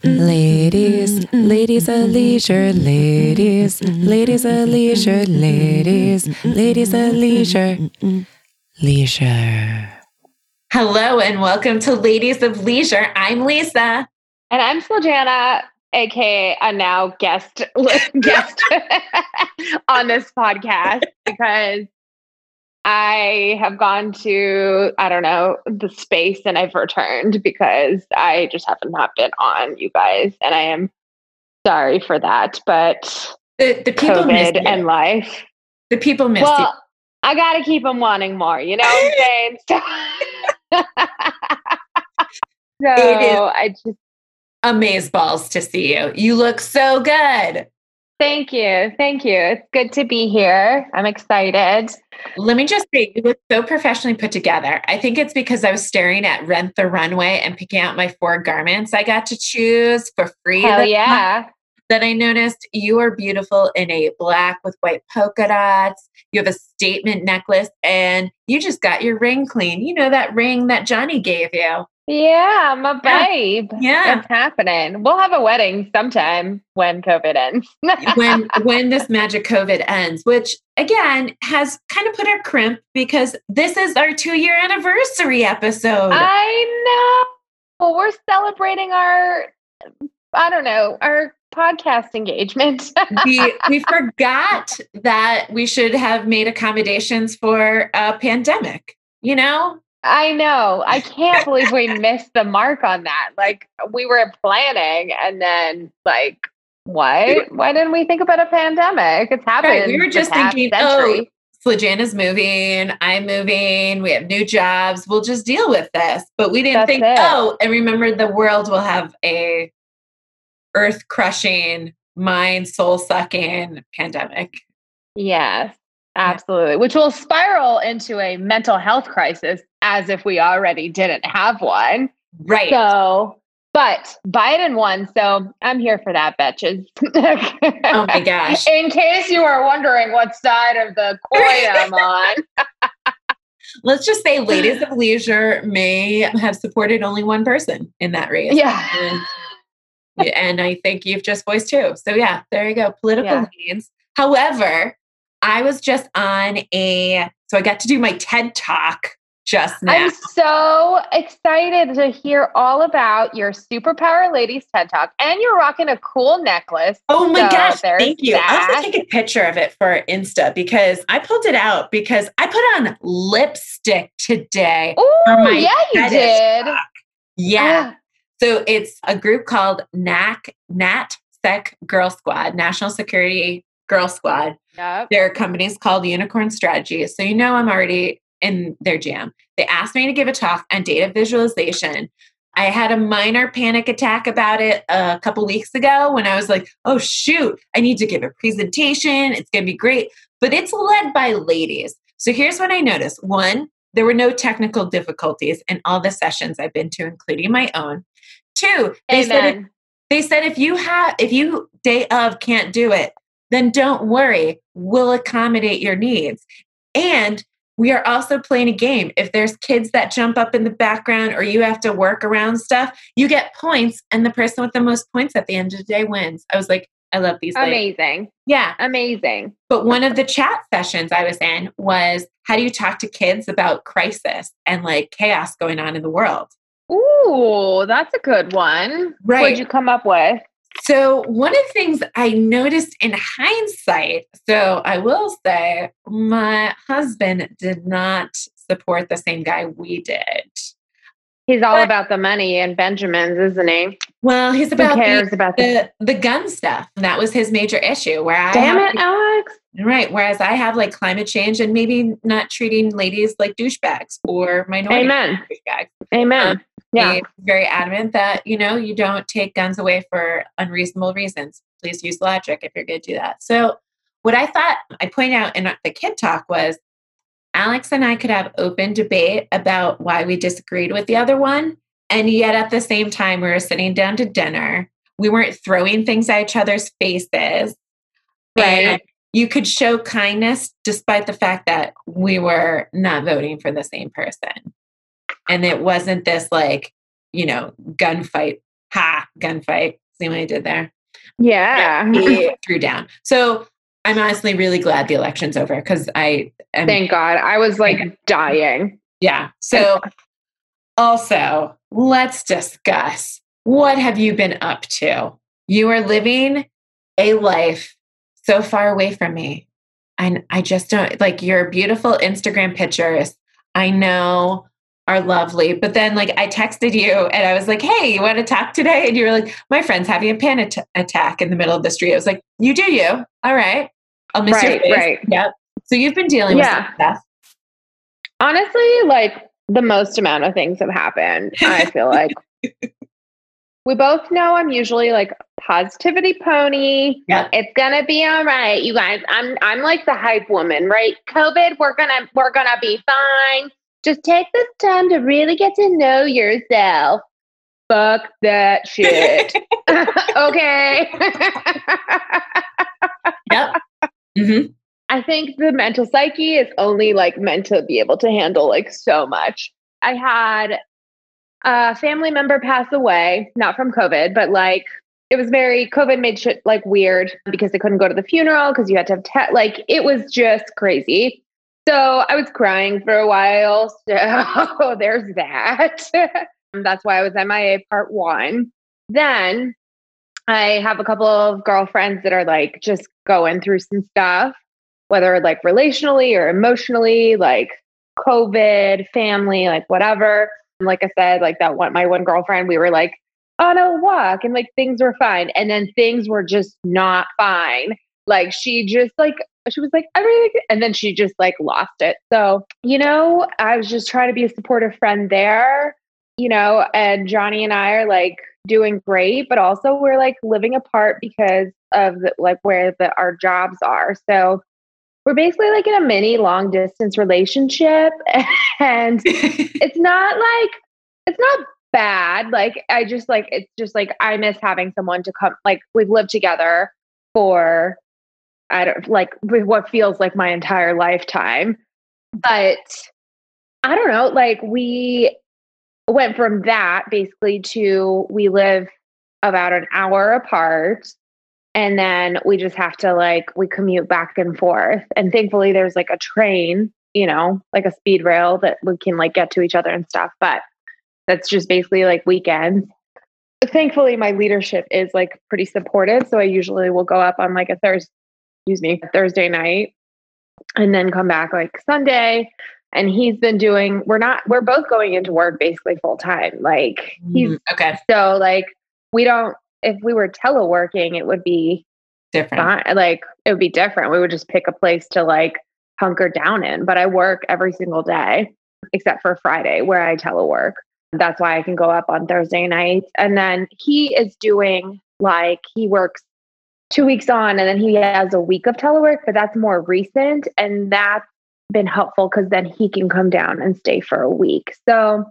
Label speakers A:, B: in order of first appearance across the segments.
A: Ladies, ladies of leisure, ladies, ladies of leisure, ladies, ladies of leisure, leisure.
B: Hello and welcome to Ladies of Leisure. I'm Lisa.
C: And I'm Sljana, aka a now guest guest on this podcast because I have gone to, I don't know, the space and I've returned because I just have not been on you guys. And I am sorry for that. But
B: the, the people
C: COVID and life.
B: The people miss
C: well,
B: you.
C: I got to keep them wanting more. You know what I'm saying? so, so I just.
B: Amaze balls to see you. You look so good.
C: Thank you. Thank you. It's good to be here. I'm excited.
B: Let me just say, you look so professionally put together. I think it's because I was staring at Rent the Runway and picking out my four garments I got to choose for free.
C: Hell yeah.
B: That I noticed you are beautiful in a black with white polka dots. You have a statement necklace and you just got your ring clean. You know, that ring that Johnny gave you.
C: Yeah, I'm a babe.
B: Yeah.
C: It's happening. We'll have a wedding sometime when COVID ends.
B: when when this magic COVID ends, which again has kind of put our crimp because this is our two year anniversary episode.
C: I know. Well, we're celebrating our I don't know, our podcast engagement.
B: we we forgot that we should have made accommodations for a pandemic, you know?
C: I know. I can't believe we missed the mark on that. Like we were planning and then like what? Why didn't we think about a pandemic? It's happened.
B: Right. We were just thinking, oh, century. oh, Sljana's moving, I'm moving, we have new jobs, we'll just deal with this. But we didn't
C: That's
B: think,
C: it.
B: oh, and remember the world will have a earth crushing, mind soul sucking pandemic.
C: Yes. Absolutely. Which will spiral into a mental health crisis as if we already didn't have one.
B: Right.
C: So, but Biden won. So I'm here for that, bitches.
B: oh my gosh.
C: In case you are wondering what side of the coin I'm on.
B: Let's just say ladies of leisure may have supported only one person in that race.
C: Yeah.
B: And, and I think you've just voiced two. So yeah, there you go. Political
C: Yeah.
B: leans. However, I was just on a so I got to do my TED talk just now.
C: I'm so excited to hear all about your superpower ladies TED Talk. And you're rocking a cool necklace.
B: Oh my
C: So
B: gosh, thank you. I'll have to take a picture of it for Insta because I pulled it out because I put on lipstick today.
C: Oh,
B: my
C: yeah, you did.
B: talk. Yeah. Ah. So it's a group called NAC, NAT Sec Girl Squad, National Security Girl Squad.
C: Yep.
B: Their company's called Unicorn Strategy. So you know I'm already in their jam. They asked me to give a talk on data visualization. I had a minor panic attack about it a couple weeks ago when I was like, oh, shoot, I need to give a presentation. It's going to be great. But it's led by ladies. So here's what I noticed one, there were no technical difficulties in all the sessions I've been to, including my own. Two, they said if they said if you have if you day of can't do it then don't worry we'll accommodate your needs and we are also playing a game if there's kids that jump up in the background or you have to work around stuff you get points and the person with the most points at the end of the day wins i was like i love these ladies.
C: Amazing.
B: yeah
C: Amazing.
B: but one of the chat sessions i was in was how do you talk to kids about crisis and like chaos going on in the world
C: Ooh, that's a good one.
B: Right.
C: What'd you come up with?
B: So, one of the things I noticed in hindsight, so I will say my husband did not support the same guy we did.
C: He's all
B: But-
C: about the money and Benjamin's, isn't he?
B: Well, he's
C: Who
B: about
C: cares
B: the,
C: about the
B: the, the gun stuff. And that was his major issue. Where I
C: Damn
B: have,
C: it, Alex.
B: right. Whereas I have like climate change and maybe not treating ladies like douchebags or minorities
C: Amen.
B: douchebags.
C: Amen. Um,
B: yeah. Very adamant that you know you don't take guns away for unreasonable reasons. Please use logic if you're going to do that. So, what I thought I point out in the kid talk was Alex and I could have open debate about why we disagreed with the other one, and yet at the same time we were sitting down to dinner. We weren't throwing things at each other's faces.
C: Right.
B: You could show kindness despite the fact that we were not voting for the same person. And it wasn't this like, you know, gunfight Ha, gunfight. See what I did there?
C: Yeah.
B: He threw down. So I'm honestly really glad the election's over because I am,
C: Thank God. I was like dying.
B: yeah. So also let's discuss what have you been up to? You are living a life so far away from me. And I just don't like your beautiful Instagram pictures. I know are lovely. But then, like, I texted you and I was like, hey, you want to talk today? And you were like, my friend's having a panic at- attack in the middle of the street. I was like, you do you. All right. I'll miss your
C: Right,
B: face.
C: right.
B: Yep. So you've been dealing with
C: Yeah.
B: some stuff.
C: Honestly, like the most amount of things have happened. I feel like we both know I'm usually like positivity pony.
B: Yep.
C: It's gonna be all right, you guys. I'm I'm like the hype woman, right? COVID, we're gonna we're gonna be fine. Just take this time to really get to know yourself. Fuck that shit. okay.
B: Yep. hmm
C: I think the mental psyche is only like meant to be able to handle like so much. I had a family member pass away, not from COVID, but like it was very COVID made shit like weird because they couldn't go to the funeral because you had to have te- like it was just crazy. So I was crying for a while. So there's that. That's why I was MIA part one. Then I have a couple of girlfriends that are like just going through some stuff, whether like relationally or emotionally, like COVID, family, like whatever. And like I said, like that one, my one girlfriend, we were like on a walk and like things were fine. And then things were just not fine. Like she just like, she was like, everything. And then she just like lost it. So, you know, I was just trying to be a supportive friend there, you know, and Johnny and I are like doing great, but also we're like living apart because of the, like where the, our jobs are. So we're basically like in a mini long distance relationship and it's not like it's not bad like i just like it's just like i miss having someone to come like we've lived together for i don't like what feels like my entire lifetime. But i don't know like we went from that basically to we live about an hour apart and then we just have to like we commute back and forth. And thankfully there's like a train you know like a speed rail that we can like get to each other and stuff but that's just basically like weekends. Thankfully my leadership is like pretty supportive so i usually will go up on like a thursday excuse me thursday night and then come back like sunday. And he's been doing we're not we're both going into work basically full time like he's
B: Mm, okay.
C: so like we don't if we were teleworking it would be
B: Different.
C: fine like it would be different. We would just pick a place to like hunker down in. But i work every single day except for friday where i telework. That's why i can go up on thursday nights. And then he is doing like he works two weeks on and then he has a week of telework but that's more recent and that's been helpful because then he can come down and stay for a week so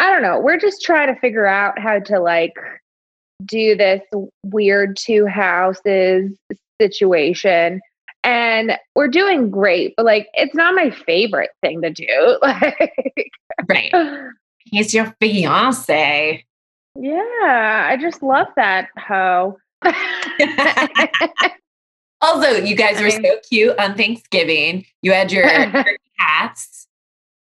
C: i don't know we're just trying to figure out how to like do this weird two houses situation and we're doing great but like it's not my favorite thing to do like
B: Right. He's your fiance.
C: yeah i just love that hoe
B: also, you guys
C: I
B: were
C: mean-
B: so cute on Thanksgiving. You had your turkey hats.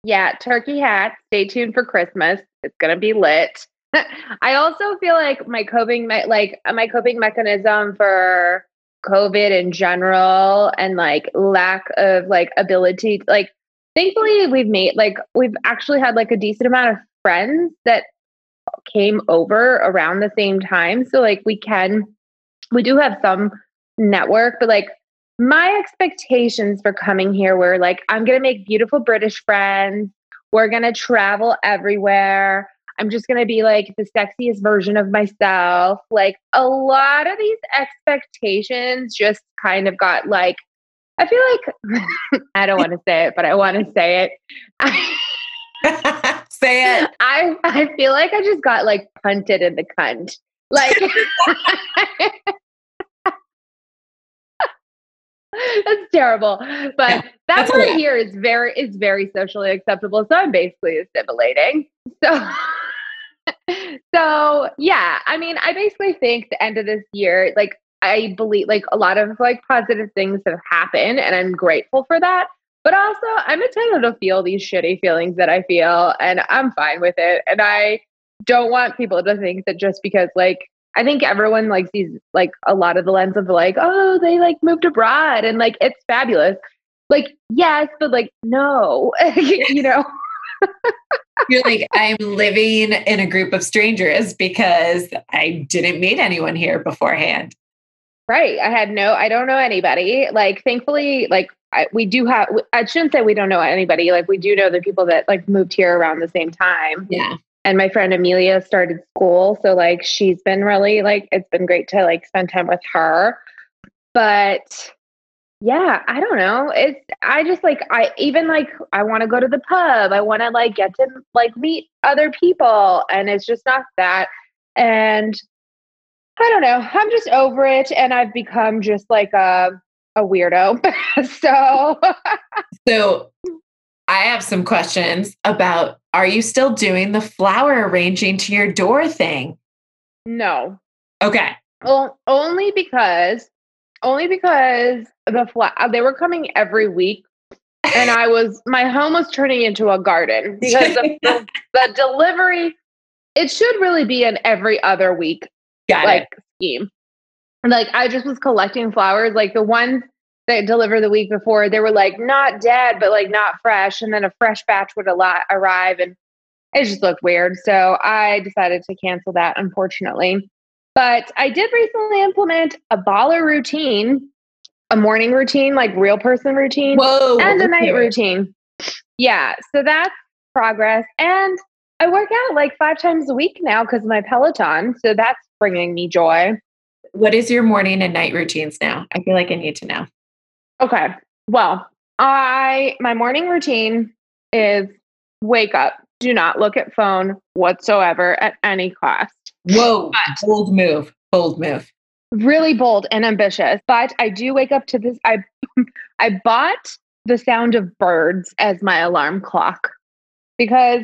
C: yeah turkey hat stay tuned for christmas it's gonna be lit i also feel like my coping me- like uh, my coping mechanism for covid in general and like lack of like ability like thankfully we've made like we've actually had like a decent amount of friends that came over around the same time so like we can we do have some network but like my expectations for coming here were like i'm going to make beautiful british friends we're going to travel everywhere i'm just going to be like the sexiest version of myself like a lot of these expectations just kind of got like i feel like i don't want to say it but i want to say it
B: Say it.
C: I I feel like I just got like punted in the cunt. Like that's terrible. But
B: Yeah,
C: that
B: okay.
C: here is very is very socially acceptable. So I'm basically assimilating. So so yeah, I mean, I basically think the end of this year, like I believe like a lot of like positive things have happened and I'm grateful for that. But also I'm entitled to feel these shitty feelings that I feel and I'm fine with it. And I don't want people to think that just because like I think everyone like sees like a lot of the lens of like, oh, they like moved abroad and like it's fabulous. Like, yes, but like no, you know.
B: You're like, I'm living in a group of strangers because I didn't meet anyone here beforehand.
C: Right. I had no, I don't know anybody. Like, thankfully, like, I, we do have, I shouldn't say we don't know anybody. Like, we do know the people that like moved here around the same time.
B: Yeah.
C: And my friend Amelia started school. So, like, she's been really, like, it's been great to like spend time with her. But yeah, I don't know. It's, I just like, I even like, I want to go to the pub. I want to like get to like meet other people. And it's just not that. And I don't know. I'm just over it, and I've become just like a a weirdo. so,
B: so I have some questions about: Are you still doing the flower arranging to your door thing?
C: No.
B: Okay.
C: Well, only because, only because the fla- they were coming every week, and I was my home was turning into a garden because the, the, the delivery. It should really be an every other week
B: Got
C: like
B: it.
C: scheme. And like I just was collecting flowers, like the ones that delivered the week before, they were like not dead, but like not fresh. And then a fresh batch would al- arrive and it just looked weird. So I decided to cancel that, unfortunately. But I did recently implement a baller routine, a morning routine, like real person routine,
B: Whoa.
C: and a night routine. Yeah. So that's progress. And I work out like five times a week now because of my Peloton. So that's bringing me joy.
B: What is your morning and night routines now? I feel like I need to know.
C: Okay. Well, I my morning routine is wake up, do not look at phone whatsoever at any cost.
B: Whoa. bold move. Bold move.
C: Really bold and ambitious, but I do wake up to this I I bought the sound of birds as my alarm clock because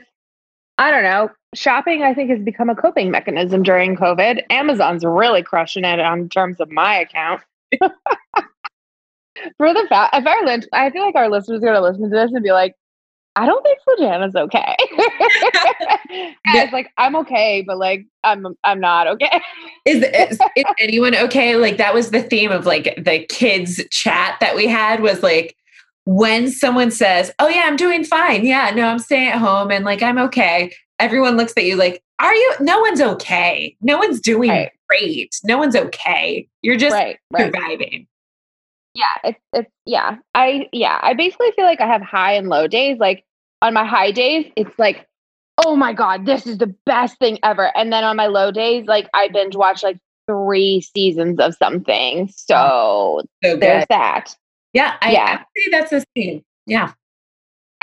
C: I don't know, shopping I think has become a coping mechanism during COVID. Amazon's really crushing it on terms of my account. For the fact, if our I feel like our listeners are going to listen to this and be like, I don't think Flojana's okay. it's like I'm okay, but like I'm I'm not okay.
B: Is, is is anyone okay? Like that was the theme of like the kids chat that we had was like when someone says, "Oh yeah, I'm doing fine. Yeah, no, I'm staying at home and like I'm okay." Everyone looks at you like, "Are you? No one's okay. No one's doing
C: Right.
B: great. No one's okay. You're just
C: right, right.
B: surviving."
C: Yeah, it's it's yeah. I yeah, I basically feel like I have high and low days. Like on my high days, it's like, oh my god, this is the best thing ever. And then on my low days, like I binge watch like three seasons of something. Oh, so
B: So
C: there's that.
B: Yeah, I,
C: Yeah.
B: Say that's the theme. Yeah.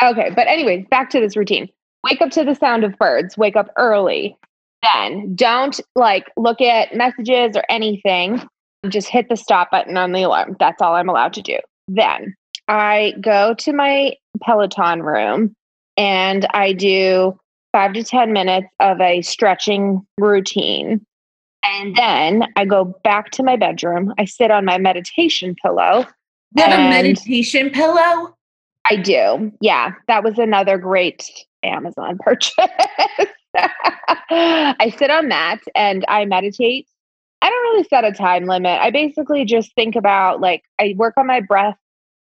C: Okay, but anyways, back to this routine. Wake up to the sound of birds. Wake up early. Then don't like look at messages or anything. Just hit the stop button on the alarm. That's all I'm allowed to do. Then I go to my Peloton room and I do five to 10 minutes of a stretching routine. And then I go back to my bedroom. I sit on my meditation pillow.
B: You have a meditation pillow?
C: I do. Yeah, that was another great Amazon purchase. I sit on that and I meditate. I don't really set a time limit. I basically just think about like I work on my breath,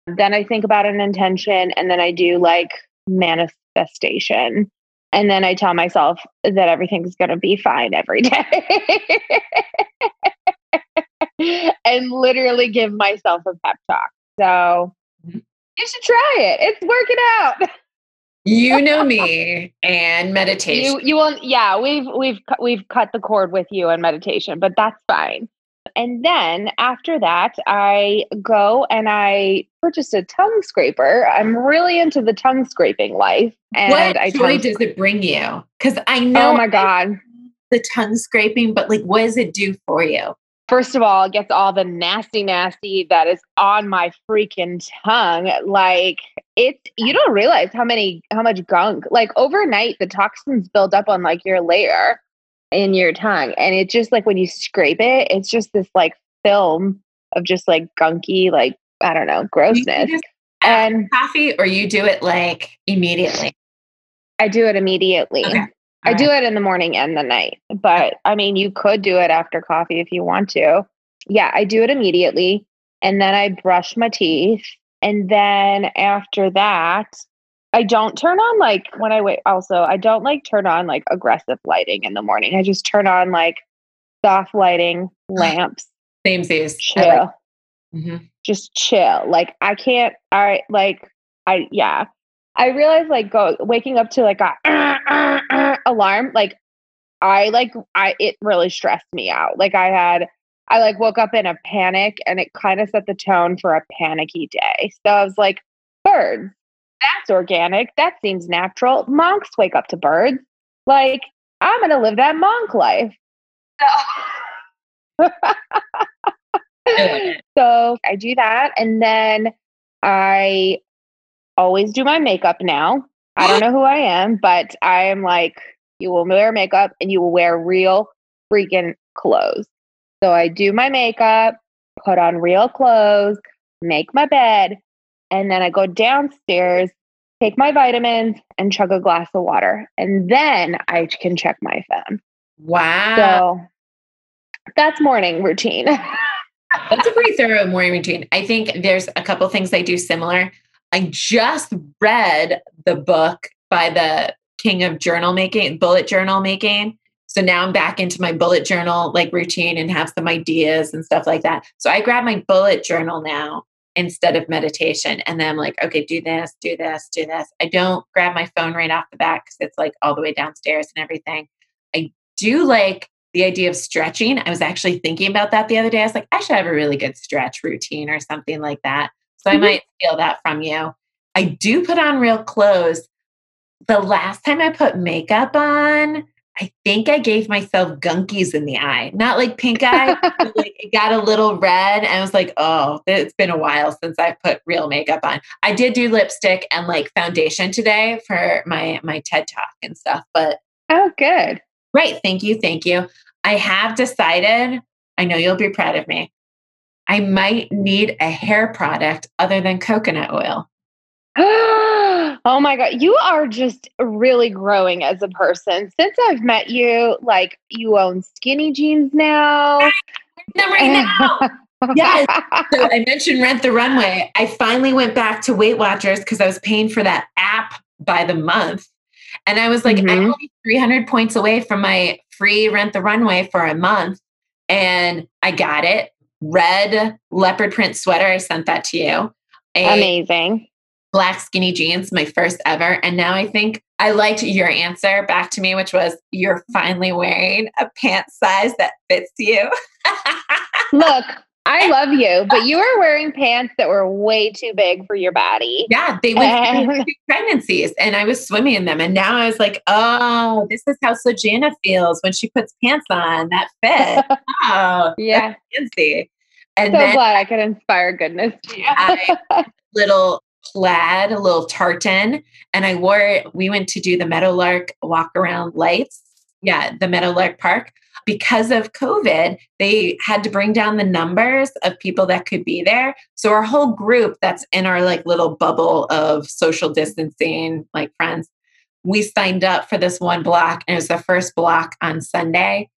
C: then I think about an intention and then I do like manifestation. And then I tell myself that everything's going to be fine every day. and literally give myself a pep talk. So
B: Mhm.
C: you should try it. It's working out.
B: You know me and meditation.
C: You you will yeah, we've we've we've cut the cord with you on meditation, but that's fine. And then after that, I go and I purchased a tongue scraper. I'm really into the tongue scraping life. And
B: what
C: I
B: joy does it bring you? Because I oh know
C: Oh my god.
B: the tongue scraping, but like, what does it do for you?
C: First of all, it gets all the nasty, nasty that is on my freaking tongue. Like it's you don't realize how many how much gunk. Like overnight, the toxins build up on like your layer. in your tongue. And it's just like when you scrape it, it's just this like film of just like gunky, like, I don't know, grossness.
B: And coffee, or you do it like immediately?
C: I do it immediately. Okay. I right. do it in the morning and the night, but I mean, you could do it after coffee if you want to. Yeah, I do it immediately. And then I brush my teeth. And then after that, I don't turn on like when I wait. Also, I don't like turn on like aggressive lighting in the morning. I just turn on like soft lighting lamps.
B: Same seas.
C: Chill. Like, mm-hmm. Just chill. Like I can't. I like. I yeah. I realize like go waking up to like a uh, uh, uh, alarm. Like I like I it really stressed me out. Like I had I like woke up in a panic and it kind of set the tone for a panicky day. So I was like, birds, that's organic. That seems natural. Monks wake up to birds. Like, I'm going to live that monk life. So, so I do that. And then I always do my makeup now. I don't know who I am, but I am like, you will wear makeup and you will wear real freaking clothes. So I do my makeup, put on real clothes, make my bed, and then I go downstairs, take my vitamins, and chug a glass of water. And then I can check my phone.
B: Wow.
C: So that's morning routine.
B: that's a pretty thorough morning routine. I think there's a couple things I do similar. I just read the book by the king of journal making, bullet journal making. So now I'm back into my bullet journal like routine and have some ideas and stuff like that. So I grab my bullet journal now instead of meditation. And then I'm like, okay, do this, do this, do this. I don't grab my phone right off the bat because it's like all the way downstairs and everything. I do like the idea of stretching. I was actually thinking about that the other day. I was like, I should have a really good stretch routine or something like that. So mm-hmm. I might steal that from you. I do put on real clothes. The last time I put makeup on, I think I gave myself gunkies in the eye, not like pink eye. like it got a little red, and I was like, "Oh, it's been a while since I put real makeup on." I did do lipstick and like foundation today for my my TED talk and stuff, but
C: oh, good,
B: right? Thank you, thank you. I have decided. I know you'll be proud of me. I might need a hair product other than coconut oil.
C: Oh, oh my God. You are just really growing as a person. Since I've met you, like you own skinny jeans now.
B: right now. yes. So I mentioned Rent the Runway. I finally went back to Weight Watchers because I was paying for that app by the month. And I was like, mm-hmm. I'm only 300 points away from my free Rent the Runway for a month. And I got it. Red leopard print sweater. I sent that to you.
C: A Amazing
B: black skinny jeans, my first ever. And now I think I liked your answer back to me, which was you're finally wearing a pant size that fits you.
C: Look, I love you, but you were wearing pants that were way too big for your body.
B: Yeah, they went through pregnancies and I was swimming in them. And now I was like, oh, this is how Sojana feels when she puts pants on that fit. Oh,
C: yeah.
B: Fancy.
C: And so then, glad I could inspire goodness to you.
B: I, little plaid, a little tartan, and I wore it. We went to do the Meadowlark walk around lights. Yeah, the Meadowlark Park. Because of COVID, they had to bring down the numbers of people that could be there. So our whole group that's in our like little bubble of social distancing, like friends, we signed up for this one block and it was the first block on Sunday.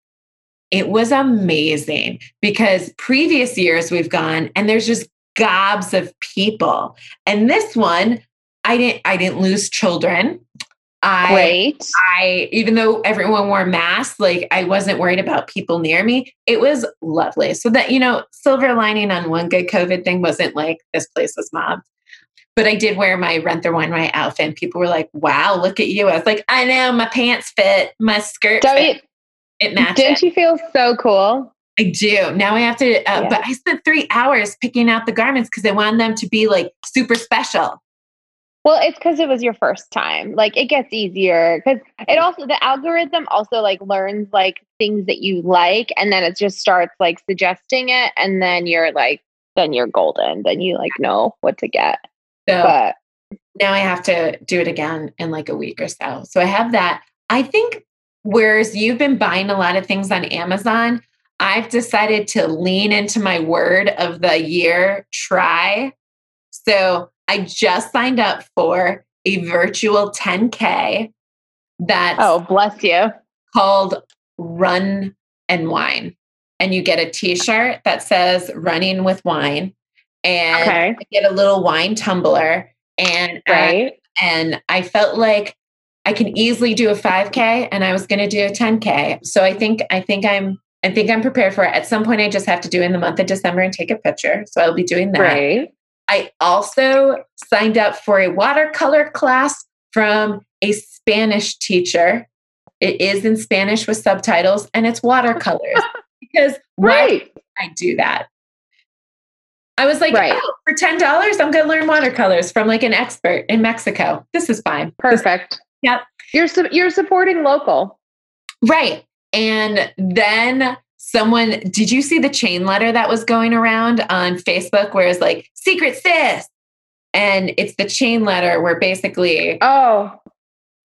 B: It was amazing because previous years we've gone and there's just gobs of people. And this one, I didn't I didn't lose children. I
C: Great.
B: I even though everyone wore masks, like I wasn't worried about people near me. It was lovely. So that you know, silver lining on one good COVID thing wasn't like this place was mobbed. But I did wear my rent the runway outfit, and people were like, "Wow, look at you!" I was like, "I know my pants fit, my skirt Don't fit.
C: it matched." Didn't you feel so cool?
B: I do. Now I have to, uh, yeah. but I spent three hours picking out the garments because I wanted them to be like super special.
C: Well, it's because it was your first time. Like it gets easier because it also, the algorithm also like learns like things that you like and then it just starts like suggesting it. And then you're like, then you're golden. Then you like know what to get.
B: So but now I have to do it again in like a week or so. So I have that. I think whereas you've been buying a lot of things on Amazon, I've decided to lean into my word of the year try. So I just signed up for a virtual 10K that's
C: Oh, bless you.
B: called Run and Wine. And you get a t shirt that says running with wine. And
C: Okay.
B: I get a little wine tumbler. And
C: Right.
B: and I felt like I can easily do a 5K and I was going to do a 10K. So I think I think I'm I think I'm prepared for it. At some point I just have to do it in the month of December and take a picture. So I'll be doing that.
C: Right.
B: I also signed up for a watercolor class from a Spanish teacher. It is in Spanish with subtitles and it's watercolors. because
C: Right.
B: I do that? I was like,
C: Right.
B: oh, for ten dollars, I'm going to learn watercolors from like an expert in Mexico. This is fine. This-
C: Perfect.
B: Yep.
C: You're su- you're supporting local.
B: right. And then someone, did you see the chain letter that was going around on Facebook where it's like secret sis? And it's the chain letter where basically
C: Oh,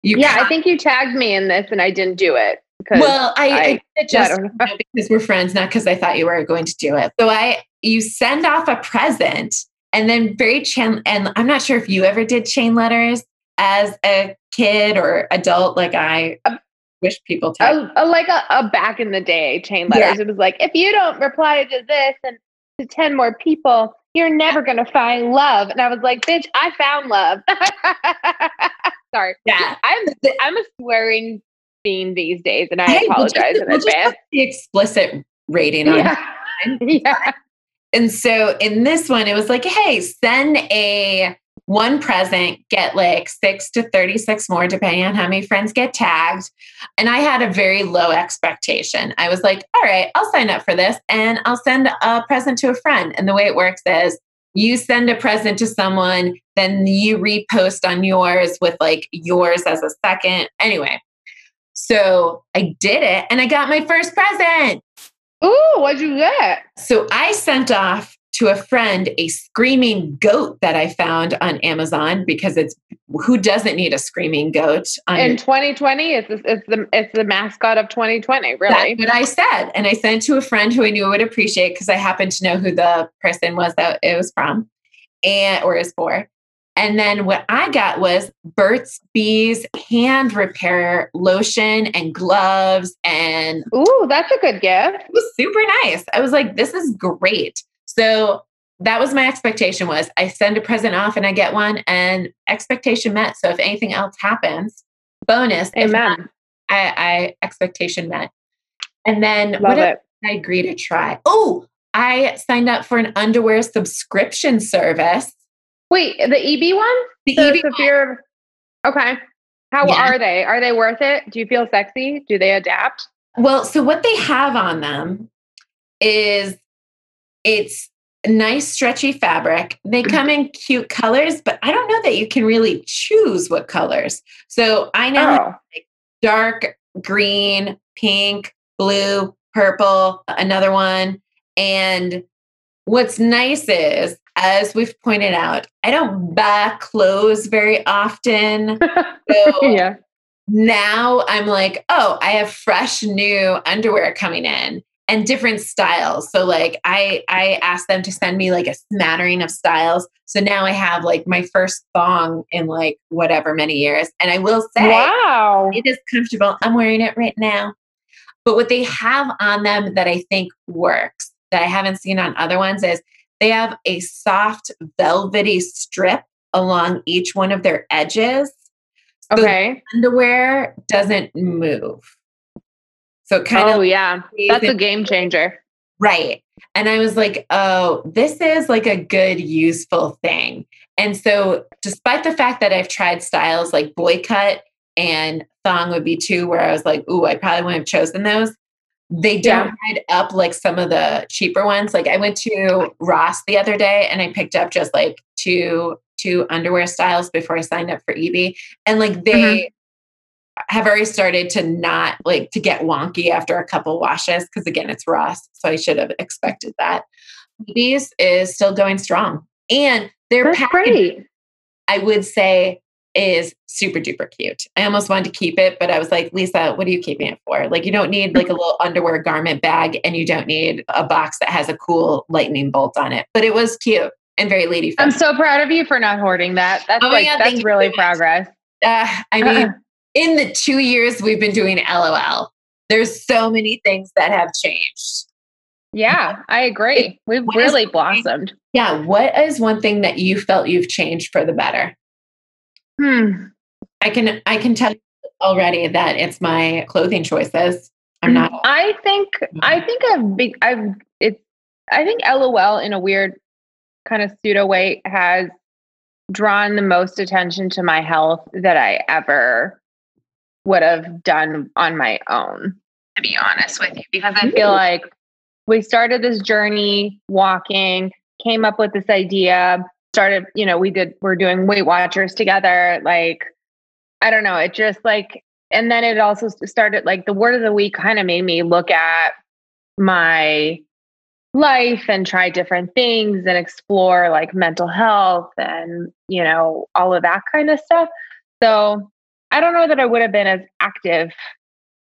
B: you
C: yeah. I think you tagged me in this, and I didn't do it
B: Well, I, I,
C: I- I
B: just
C: don't
B: you know, because we're friends, not because I thought you were going to do it. So I, you send off a present, and then very chain. And I'm not sure if you ever did chain letters as a kid or adult. Like I
C: Um,
B: wish people type.
C: a, a, like a, a back in the day chain letters. It was like if you don't reply to this and to ten more people, you're never gonna find love. And I was like, bitch, I found love. Sorry,
B: yeah.
C: I'm I'm a swearing fiend these days, and I
B: Hey, we'll just-
C: apologize in
B: we'll
C: advance.
B: the explicit rating on
C: Yeah. yeah.
B: And so in this one, it was like, hey, send a one present, get like six to 36 more, depending on how many friends get tagged. And I had a very low expectation. I was like, all right, I'll sign up for this and I'll send a present to a friend. And the way it works is you send a present to someone, then you repost on yours with like yours as a second. Anyway, so I did it and I got my first present.
C: Ooh, what'd you get?
B: So I sent off to a friend a screaming goat that I found on Amazon because it's who doesn't need a screaming goat on
C: In
B: your
C: 2020, it's the- it's the it's the mascot of 2020. Really?
B: That's what I said. And I sent it to a friend who I knew would appreciate because I happened to know who the person was that it was from and or is for. And then what I got was Burt's Bees hand repair lotion and gloves and
C: Ooh, that's a good gift.
B: it was super nice. I was like, this is great. So that was my expectation was I send a present off and I get one and expectation met. So if anything else happens, bonus. If not,
C: Amen.
B: I, I expectation met. And then
C: Love
B: what
C: it.
B: I agree to try? Oh, I signed up for an underwear subscription service.
C: Wait, the EB one?
B: The
C: The
B: EB
C: severe. Okay. How
B: Yeah.
C: are they? Are they worth it? Do you feel sexy? Do they adapt?
B: Well, so what they have on them is it's nice stretchy fabric. They come in cute colors, but I don't know that you can really choose what colors. So I know
C: Oh,
B: dark green, pink, blue, purple, another one. And what's nice is, as we've pointed out, I don't buy clothes very often. So
C: yeah.
B: now I'm like, oh, I have fresh new underwear coming in and different styles. So like I I asked them to send me like a smattering of styles. So now I have like my first thong in like whatever many years. And I will say
C: Wow.
B: it is comfortable. I'm wearing it right now. But what they have on them that I think works that I haven't seen on other ones is they have a soft velvety strip along each one of their edges so
C: Okay.
B: underwear doesn't move. So it kind
C: Oh
B: of
C: yeah. That's a game changer.
B: right. And I was like, oh, this is like a good, useful thing. And so, despite the fact that I've tried styles like boy cut and thong would be two, where I was like, ooh, I probably wouldn't have chosen those. They don't
C: Yeah.
B: up like some of the cheaper ones. Like I went to Ross the other day and I picked up just like two two underwear styles before I signed up for EB. And like they mm-hmm. Have already started to not like to get wonky after a couple washes because again it's Ross. So I should have expected that. EB's is still going strong. And their
C: That's great.
B: I would say is super duper cute. I almost wanted to keep it, but I was like, Lisa, what are you keeping it for? Like, you don't need like a little underwear garment bag and you don't need a box that has a cool lightning bolt on it. But it was cute and very lady
C: I'm so proud of you for not hoarding that. That's
B: Oh
C: like
B: God,
C: that's really progress.
B: Uh, I mean, in the two years we've been doing LOL, there's so many things that have changed.
C: Yeah, I agree. We've
B: What is-
C: really blossomed.
B: Yeah. What is one thing that you felt you've changed for the better?
C: Hmm.
B: I can I can tell you already that it's my clothing choices. I'm not
C: I think I think I've big I've it's I think LOL in a weird kind of pseudo way has drawn the most attention to my health that I ever would have done on my own, to be honest with you. Because I feel like we started this journey walking, came up with this idea, started, you know, we did we're doing Weight Watchers together. Like, I don't know, it just like and then it also started like the word of the week kind of made me look at my life and try different things and explore like mental health and you know all of that kind of stuff so i don't know that i would have been as active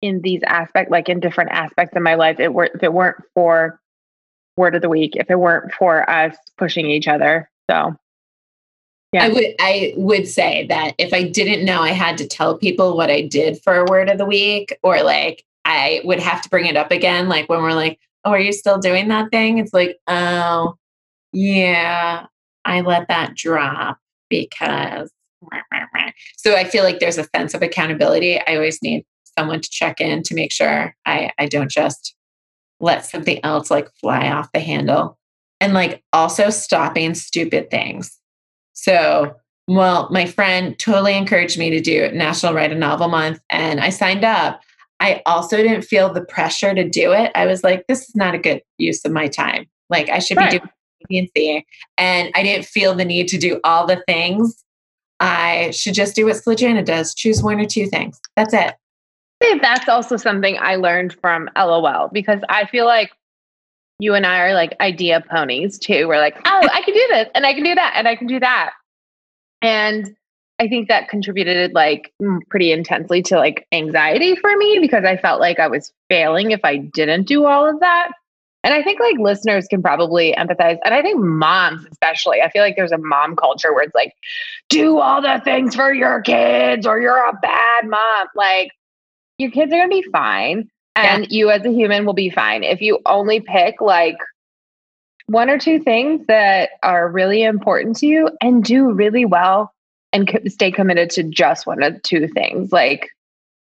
C: in these aspects like in different aspects of my life it were, if it weren't for word of the week if it weren't for us pushing each other so Yeah.
B: I would I would say that if I didn't know I had to tell people what I did for a word of the week, or like I would have to bring it up again, like when we're like, Oh, are you still doing that thing? It's like, oh yeah, I let that drop because so I feel like there's a sense of accountability. I always need someone to check in to make sure I, I don't just let something else like fly off the handle. And like also stopping stupid things. So, well, my friend totally encouraged me to do National Write a Novel Month, and I signed up. I also didn't feel the pressure to do it. I was like, this is not a good use of my time. Like, I should
C: Right.
B: be doing A, B, and C. And I didn't feel the need to do all the things. I should just do what Slajana does choose one or two things. That's it.
C: That's also something I learned from LOL because I feel like you and I are like idea ponies too. We're like, oh, I can do this and I can do that and I can do that. And I think that contributed like pretty intensely to like anxiety for me because I felt like I was failing if I didn't do all of that. And I think like listeners can probably empathize. And I think moms, especially, I feel like there's a mom culture where it's like, do all the things for your kids or you're a bad mom. Like, your kids are going to be fine and you as a human will be fine if you only pick like one or two things that are really important to you and do really well and stay committed to just one or two things like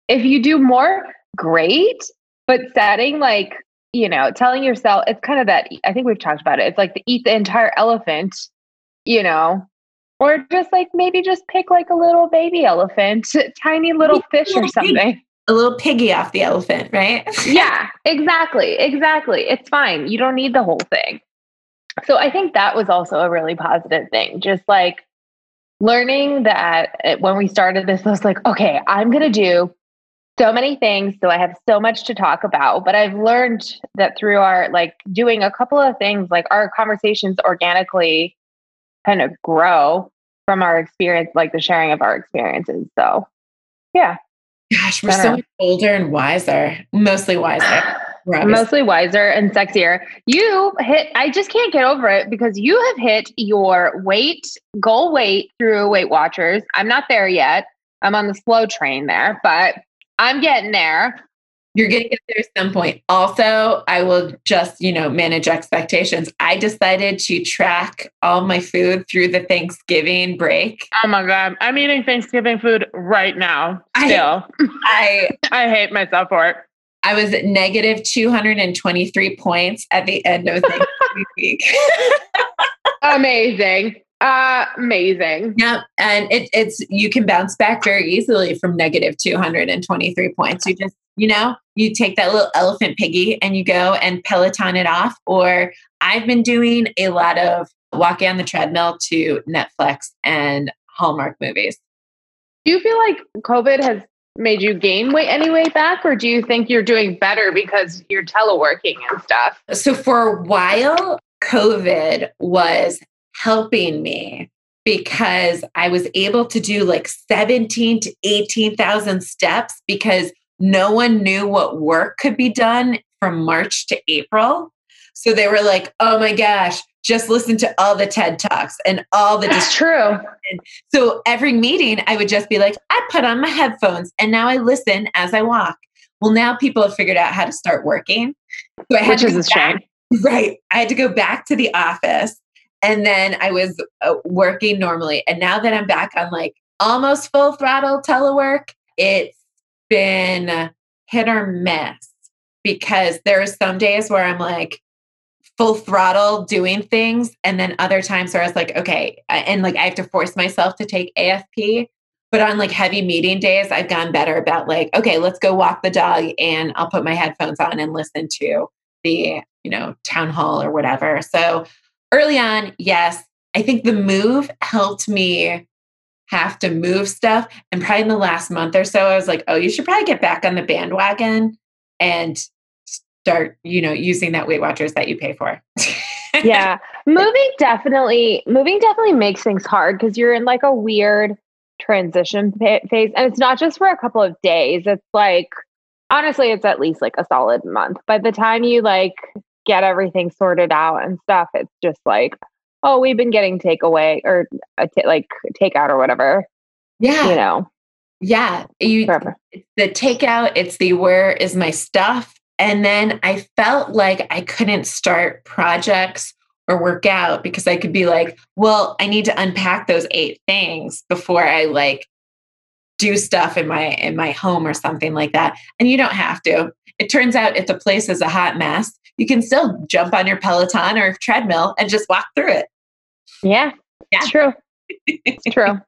C: if you do more great but setting like you know telling yourself it's kind of that i think we've talked about it it's like to eat the entire elephant you know or just like maybe just pick like a little baby elephant tiny little fish or something
B: A little piggy off the elephant, right?
C: yeah, exactly. Exactly. It's fine. You don't need the whole thing. So I think that was also a really positive thing. Just like learning that uh, when we started this, I was like, okay, I'm going to do so many things. So I have so much to talk about. But I've learned that through our like doing a couple of things, like our conversations organically kind of grow from our experience, like the sharing of our experiences. So yeah.
B: Gosh, we're so much older and wiser, mostly wiser.
C: Mostly wiser and sexier. You hit, I just can't get over it because you have hit your weight, goal weight through Weight Watchers. I'm not there yet. I'm on the slow train there, but I'm getting there.
B: You're going to get there at some point. Also, I will just, you know, manage expectations. I decided to track all my food through the Thanksgiving break.
C: Oh my God. I'm eating Thanksgiving food right now.
B: I-
C: Still,
B: I
C: I hate myself for it.
B: I was at negative 223 points at the end of Thanksgiving week.
C: Amazing. Uh, amazing.
B: Yep. And it, it's, you can bounce back very easily from negative 223 points. You just, you know, you take that little elephant piggy and you go and Peloton it off. Or I've been doing a lot of walking on the treadmill to Netflix and Hallmark movies.
C: Do you feel like COVID has made you gain weight any way back, or do you think you're doing better because you're teleworking and stuff?
B: So for a while, COVID was helping me because I was able to do like 17 to 18,000 steps because no one knew what work could be done from March to April. So they were like, oh my gosh, just listen to all the TED Talks and all the.
C: That's true.
B: So every meeting, I would just be like, I put on my headphones and now I listen as I walk. Well, now people have figured out how to start working.
C: So I had Which to is a shame.
B: Right. I had to go back to the office and then I was uh, working normally. And now that I'm back on like almost full throttle telework, it's been hit or miss because there are some days where I'm like, full throttle doing things and then other times where I was like okay and like I have to force myself to take AFP but on like heavy meeting days I've gotten better about like okay let's go walk the dog and I'll put my headphones on and listen to the you know town hall or whatever so early on yes I think the move helped me have to move stuff and probably in the last month or so I was like oh you should probably get back on the bandwagon and start, you know, using that Weight Watchers that you pay for.
C: yeah. Moving definitely, moving definitely makes things hard because you're in like a weird transition phase. And it's not just for a couple of days. It's like, honestly, it's at least like a solid month. By the time you like get everything sorted out and stuff, it's just like, oh, we've been getting takeaway or a t- like takeout or whatever.
B: Yeah.
C: You know,
B: yeah. You, the takeout, it's the where is my stuff? And then I felt like I couldn't start projects or work out because I could be like, well, I need to unpack those eight things before I like do stuff in my in my home or something like that. And you don't have to. It turns out if the place is a hot mess, you can still jump on your Peloton or treadmill and just walk through it.
C: Yeah. Yeah. It's true. True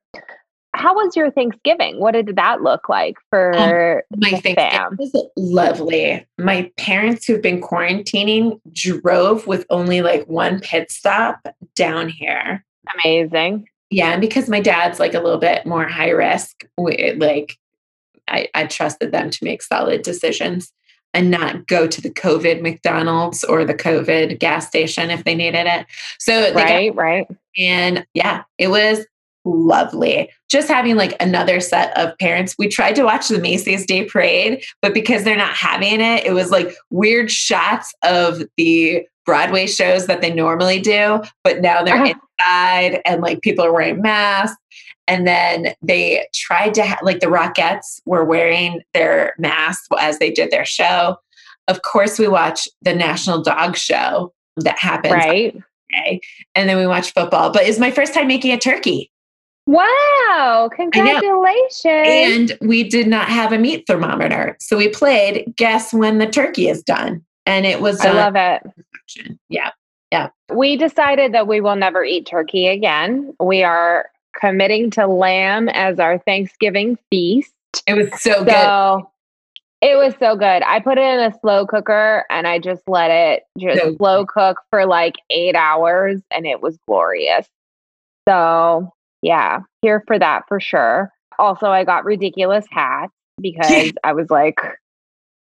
C: how was your Thanksgiving? What did that look like for
B: um, my Thanksgiving? Fam? Was lovely. My parents, who've been quarantining, drove with only like one pit stop down here.
C: Amazing.
B: Yeah, and because my dad's like a little bit more high risk, we, like I, I trusted them to make solid decisions and not go to the COVID McDonald's or the COVID gas station if they needed it. So
C: right, got, right.
B: And yeah, it was lovely. Just having like another set of parents. We tried to watch the Macy's Day Parade, but because they're not having it, it was like weird shots of the Broadway shows that they normally do, but now they're uh-huh. inside and like people are wearing masks. And then they tried to, ha- like, the Rockettes were wearing their masks as they did their show. Of course, we watch the National Dog Show that happens.
C: Right.
B: And then we watch football. But it's my first time making a turkey.
C: Wow, congratulations.
B: And we did not have a meat thermometer. So we played guess when the turkey is done. And it was
C: I uh, love it.
B: Yeah. Yeah.
C: We decided that we will never eat turkey again. We are committing to lamb as our Thanksgiving feast.
B: It was so, so
C: good. It was so good. I put it in a slow cooker and I just let it just so slow cook for like eight hours and it was glorious. So yeah, here for that for sure. Also, I got ridiculous hats because I was like,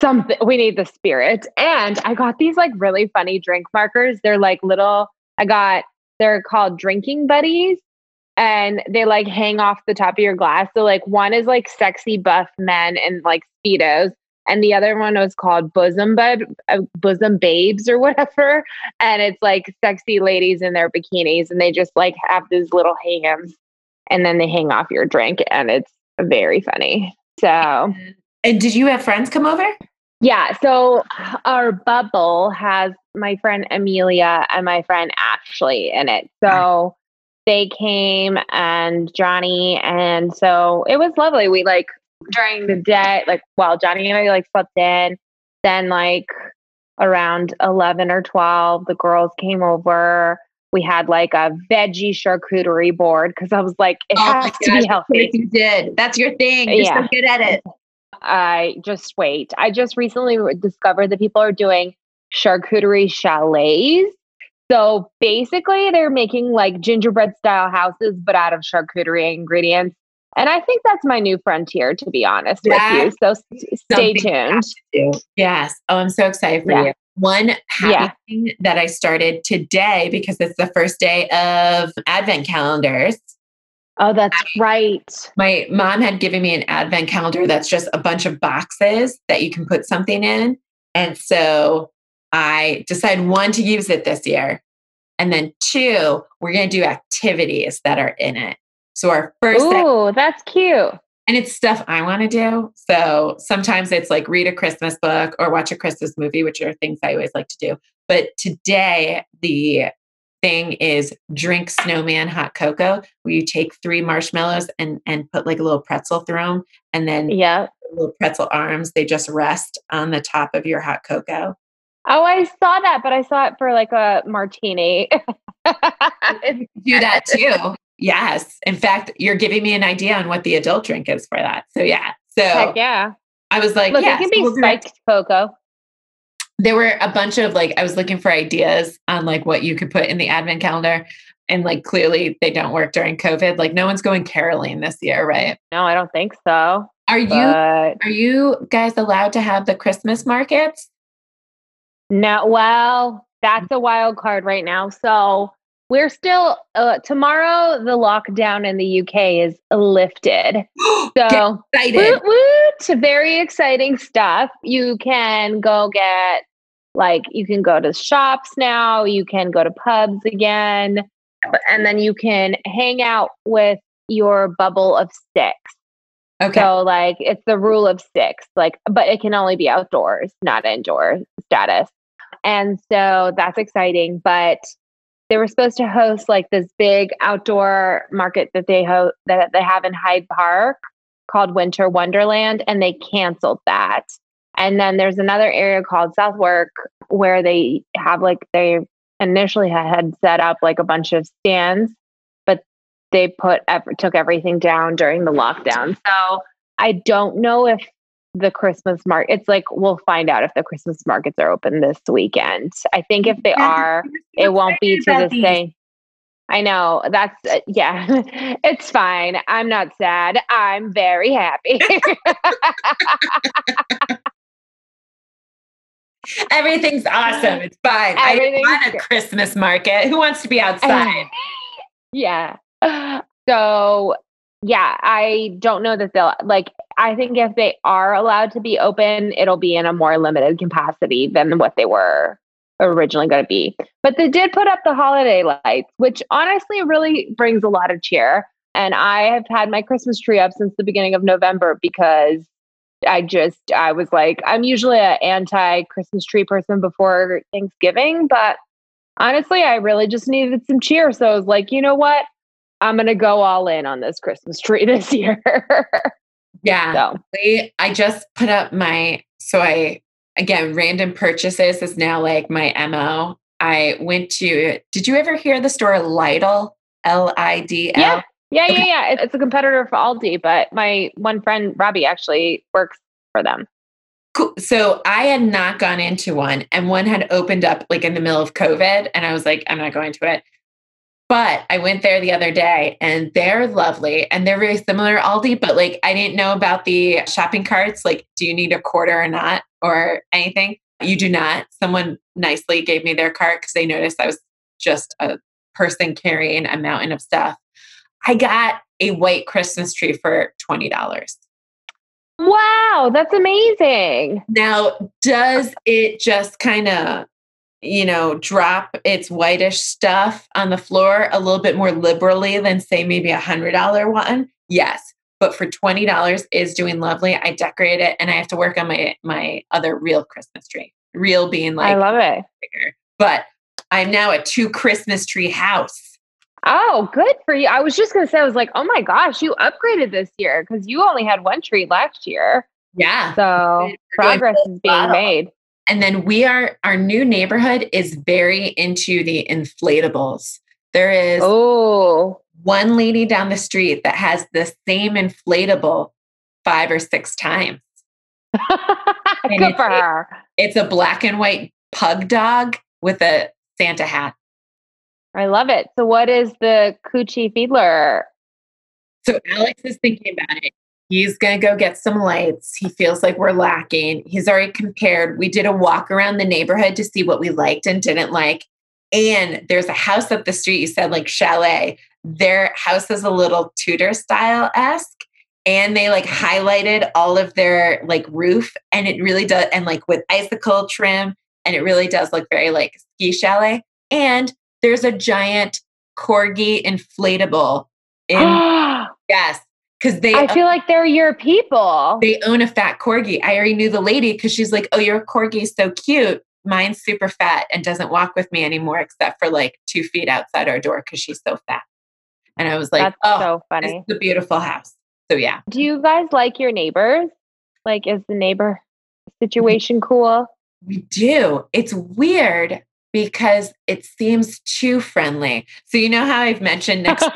C: something we need the spirit. And I got these like really funny drink markers. They're like little, I got they're called drinking buddies and they like hang off the top of your glass. So like one is like sexy buff men and like speedos, and the other one was called bosom bud, uh, bosom babes or whatever. And it's like sexy ladies in their bikinis, and they just like have these little hands and then they hang off your drink and it's very funny. So,
B: and did you have friends come over?
C: Yeah. So our bubble has my friend Amelia and my friend Ashley in it. So they came and Johnny. And so it was lovely. We like during the day, like, while Johnny and I like slept in. Then, like, around 11 or 12, the girls came over we had like a veggie charcuterie board because I was like, it oh has to gosh, be healthy.
B: You did. That's your thing. You're yeah. so good at it.
C: I just wait. I just recently discovered that people are doing charcuterie chalets. So basically, they're making like gingerbread style houses, but out of charcuterie ingredients. And I think that's my new frontier, to be honest that's with you. So stay tuned.
B: Yes. Oh, I'm so excited for yeah. you. One happy yeah. thing that I started today because it's the first day of advent calendars
C: Oh, that's right.
B: My mom had given me an advent calendar that's just a bunch of boxes that you can put something in. And so I decide one to use it this year. And then two, we're going to do activities that are in it. So our first
C: Ooh, that's cute.
B: and it's stuff I want to do. So sometimes it's like read a Christmas book or watch a Christmas movie, which are things I always like to do. But today, the thing is drink snowman hot cocoa, where you take three marshmallows and, and put like a little pretzel through them. And then
C: Yeah.
B: little pretzel arms, they just rest on the top of your hot cocoa.
C: Oh, I saw that, but I saw it for like a martini.
B: Do that too. Yes. In fact, you're giving me an idea on what the adult drink is for that. So yeah. So
C: Heck yeah.
B: I was like,
C: Look,
B: yeah,
C: it can be
B: we'll
C: spiked cocoa.
B: there were a bunch of like I was looking for ideas on like what you could put in the advent calendar and like clearly they don't work during COVID. Like no one's going caroling this year, right?
C: No, I don't think so.
B: Are you are you guys allowed to have the Christmas markets?
C: No, well, that's a wild card right now. So we're still uh, tomorrow. The lockdown in the UK is lifted. So woot woot! Very exciting stuff. You can go get like you can go to shops now. You can go to pubs again, and then you can hang out with your bubble of six.
B: Okay.
C: So like it's the rule of six, like, but it can only be outdoors, not indoor status. And so that's exciting. But they were supposed to host like this big outdoor market that they ho- that they have in Hyde Park called Winter Wonderland, and they canceled that. And then there's another area called Southwark where they have like they initially had set up like a bunch of stands, but they put ev- took everything down during the lockdown. So I don't know if the Christmas market. It's like we'll find out if the Christmas markets are open this weekend. I think if they
B: Yeah,
C: are, it won't be to the
B: these.
C: same. I know that's uh, yeah, it's fine. I'm not sad. I'm very happy.
B: Everything's awesome. It's fine. I want a. Christmas market. Who wants to be outside?
C: yeah. So, yeah, I don't know that they'll like I think if they are allowed to be open, it'll be in a more limited capacity than what they were originally going to be. But they did put up the holiday lights, which honestly really brings a lot of cheer. And I have had my Christmas tree up since the beginning of November because I just I was like I'm usually an anti Christmas tree person before Thanksgiving, but honestly, I really just needed some cheer. So I was like, you know what? I'm gonna go all in on this Christmas tree this year.
B: Yeah.
C: so
B: I just put up my so I again random purchases is now like my mo. I went to. Did you ever hear the store Lidl? L I D
C: yeah, yeah, yeah,
B: Okay.
C: yeah. It- It's a competitor for Aldi, but my one friend Robbie actually works for them.
B: Cool. So I had not gone into one, and one had opened up like in the middle of COVID, and I was like, I'm not going to it. But I went there the other day, and they're lovely, and they're very similar to Aldi. But like, I didn't know about the shopping carts. Like, do you need a quarter or not, or anything? You do not. Someone nicely gave me their cart because they noticed I was just a person carrying a mountain of stuff. I got a white Christmas tree for twenty dollars.
C: Wow, that's amazing.
B: Now, does it just kind of, you know, drop its whitish stuff on the floor a little bit more liberally than, say, maybe a hundred dollar one? Yes, but for twenty dollars is doing lovely. I decorate it, and I have to work on my my other real Christmas tree. Real being like I
C: love it.
B: bigger, but I'm now a two Christmas tree house.
C: Oh, good for you. I was just gonna say, I was like, oh my gosh, you upgraded this year because you only had one tree last year.
B: Yeah.
C: So progress is being
B: throttle.
C: made.
B: And then we are, our new neighborhood is very into the inflatables. There is
C: Oh,
B: one lady down the street that has the same inflatable five or six times.
C: good
B: it's-
C: for her.
B: It's a black and white pug dog with a Santa hat.
C: I love it. So, what is the coochie feedler?
B: So Alex is thinking about it. He's going to go get some lights. He feels like we're lacking. He's already compared. We did a walk around the neighborhood to see what we liked and didn't like. And there's a house up the street, you said like chalet, their house is a little Tudor style esque. And they like mm-hmm. highlighted all of their like roof, and it really does, and like with icicle trim, and it really does look very like ski chalet. And there's a giant corgi inflatable in yes because they
C: I feel like they're your people.
B: they own a fat corgi. I already knew the lady because she's like, "Oh, your corgi's so cute. Mine's super fat and doesn't walk with me anymore, except for like two feet outside our door because she's so fat." And I was like,
C: That's
B: "Oh,
C: so funny.
B: is a beautiful house." So yeah,
C: Do you guys like your neighbors? Like, is the neighbor situation cool?
B: we do. It's weird because it seems too friendly. So you know how I've mentioned next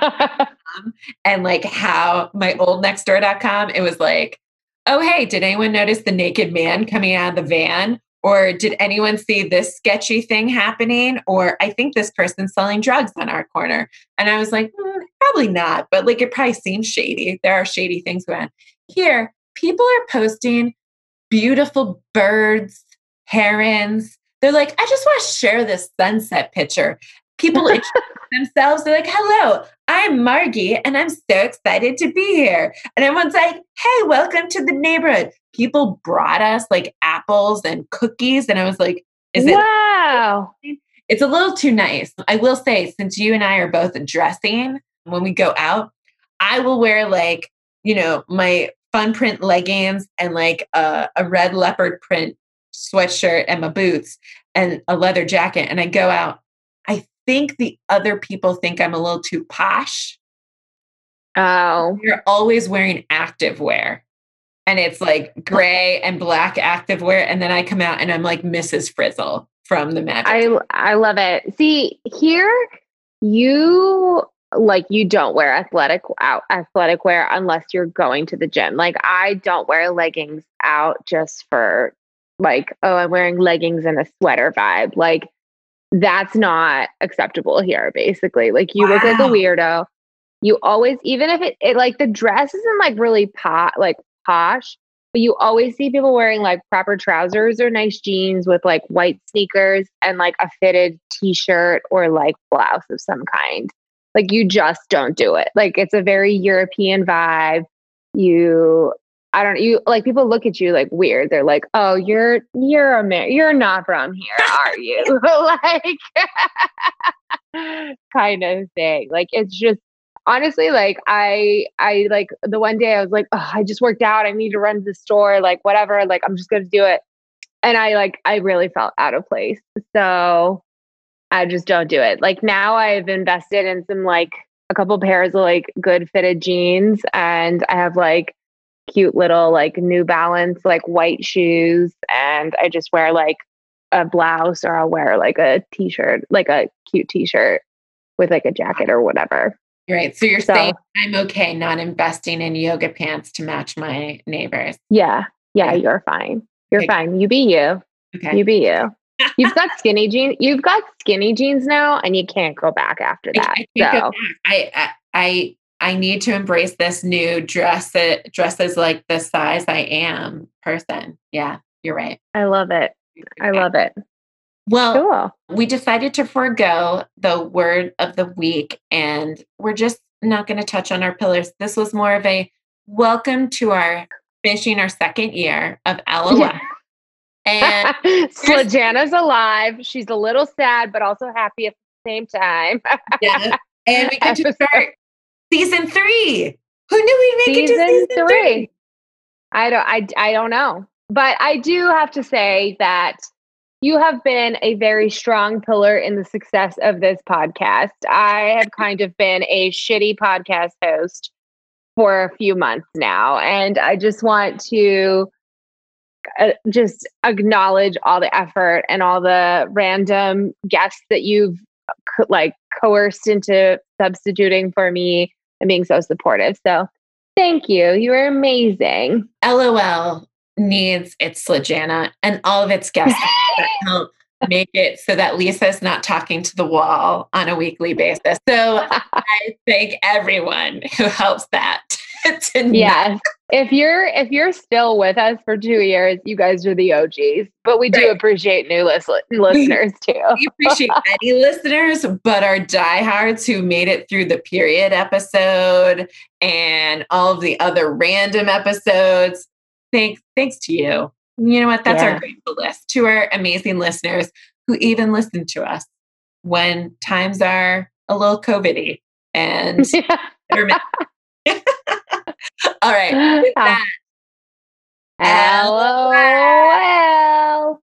B: and like how my old nextdoor.com it was like oh hey did anyone notice the naked man coming out of the van? Or did anyone see this sketchy thing happening? Or i think this person's selling drugs on our corner. And i was like "Hmm, probably not but like it probably seems shady. There are shady things going on. Here people are posting beautiful birds herons they're like i just want to share this sunset picture people themselves they're like hello I'm Margie and I'm so excited to be here. And everyone's like, hey, welcome to the neighborhood. People brought us like apples and cookies. And I was like, is it?
C: wow.
B: It's a little too nice. I will say, since you and I are both dressing when we go out, I will wear like, you know, my fun print leggings and like a, a red leopard print sweatshirt and my boots and a leather jacket. And I go out. I think the other people think I'm a little too posh.
C: Oh,
B: You're always wearing active wear. And it's like gray and black active wear. And then I come out and I'm like Mrs. Frizzle from the Magic.
C: I I love it. See, here you like you don't wear athletic out athletic wear unless you're going to the gym. Like I don't wear leggings out just for like, oh, I'm wearing leggings and a sweater vibe. Like that's not acceptable here, basically. Like you look like a weirdo. You always, even if it, it like the dress isn't like really pot like posh, but you always see people wearing like proper trousers or nice jeans with like white sneakers and like a fitted t-shirt or like blouse of some kind. Like you just don't do it. Like it's a very European vibe. You I don't you like people look at you like weird. They're like, "Oh, you're you're Amer- you're not from here, are you?" like kind of thing. Like it's just honestly like I I like the one day I was like, "Oh, I just worked out. I need to run to the store, like whatever. Like I'm just going to do it." And I like I really felt out of place. So I just don't do it. Like now I've invested in some like a couple pairs of like good fitted jeans and I have like cute little like New Balance like white shoes and I just wear like a blouse or I'll wear like a t-shirt, like a cute t-shirt with like a jacket or whatever.
B: right. So you're
C: So-
B: saying I'm okay not investing in yoga pants to match my neighbors.
C: Yeah. Yeah,
B: Okay.
C: you're fine. You're
B: Okay.
C: fine. You be you.
B: Okay.
C: You be you. You've got skinny jeans. You've got skinny jeans now and you can't go back after that.
B: I can't go
C: So
B: back. I, I I I need to embrace this new dress it dresses like the size I am person. Yeah, you're right.
C: I love it. I love it.
B: Well,
C: Cool.
B: we decided to forego the word of the week and we're just not going to touch on our pillars. This was more of a welcome to our finishing our second year of LOL.
C: Yeah.
B: And
C: Slajana's alive. She's a little sad, but also happy at the same time.
B: yeah, and we get to start season three. Who knew we'd make it to
C: season
B: season
C: three.
B: three?
C: I don't I I don't know. But I do have to say that you have been a very strong pillar in the success of this podcast. I have kind of been a shitty podcast host for a few months now and I just want to uh, just acknowledge all the effort and all the random guests that you've co- like coerced into substituting for me and being so supportive. So thank you. You are amazing.
B: LOL needs its Slajana and all of its guests that help make it so that Lisa's not talking to the wall on a weekly basis. So I thank everyone who helps that to
C: yes. If you're if you're still with us for two years, you guys are the OGs. But we do
B: Right.
C: appreciate new list- listeners too.
B: We appreciate any listeners, but our diehards who made it through the period episode and all of the other random episodes. Thanks, thanks to you. You know what? That's
C: Yeah.
B: our grateful list to our amazing listeners who even listen to us when times are a little COVIDy and intermittent. All right. With that,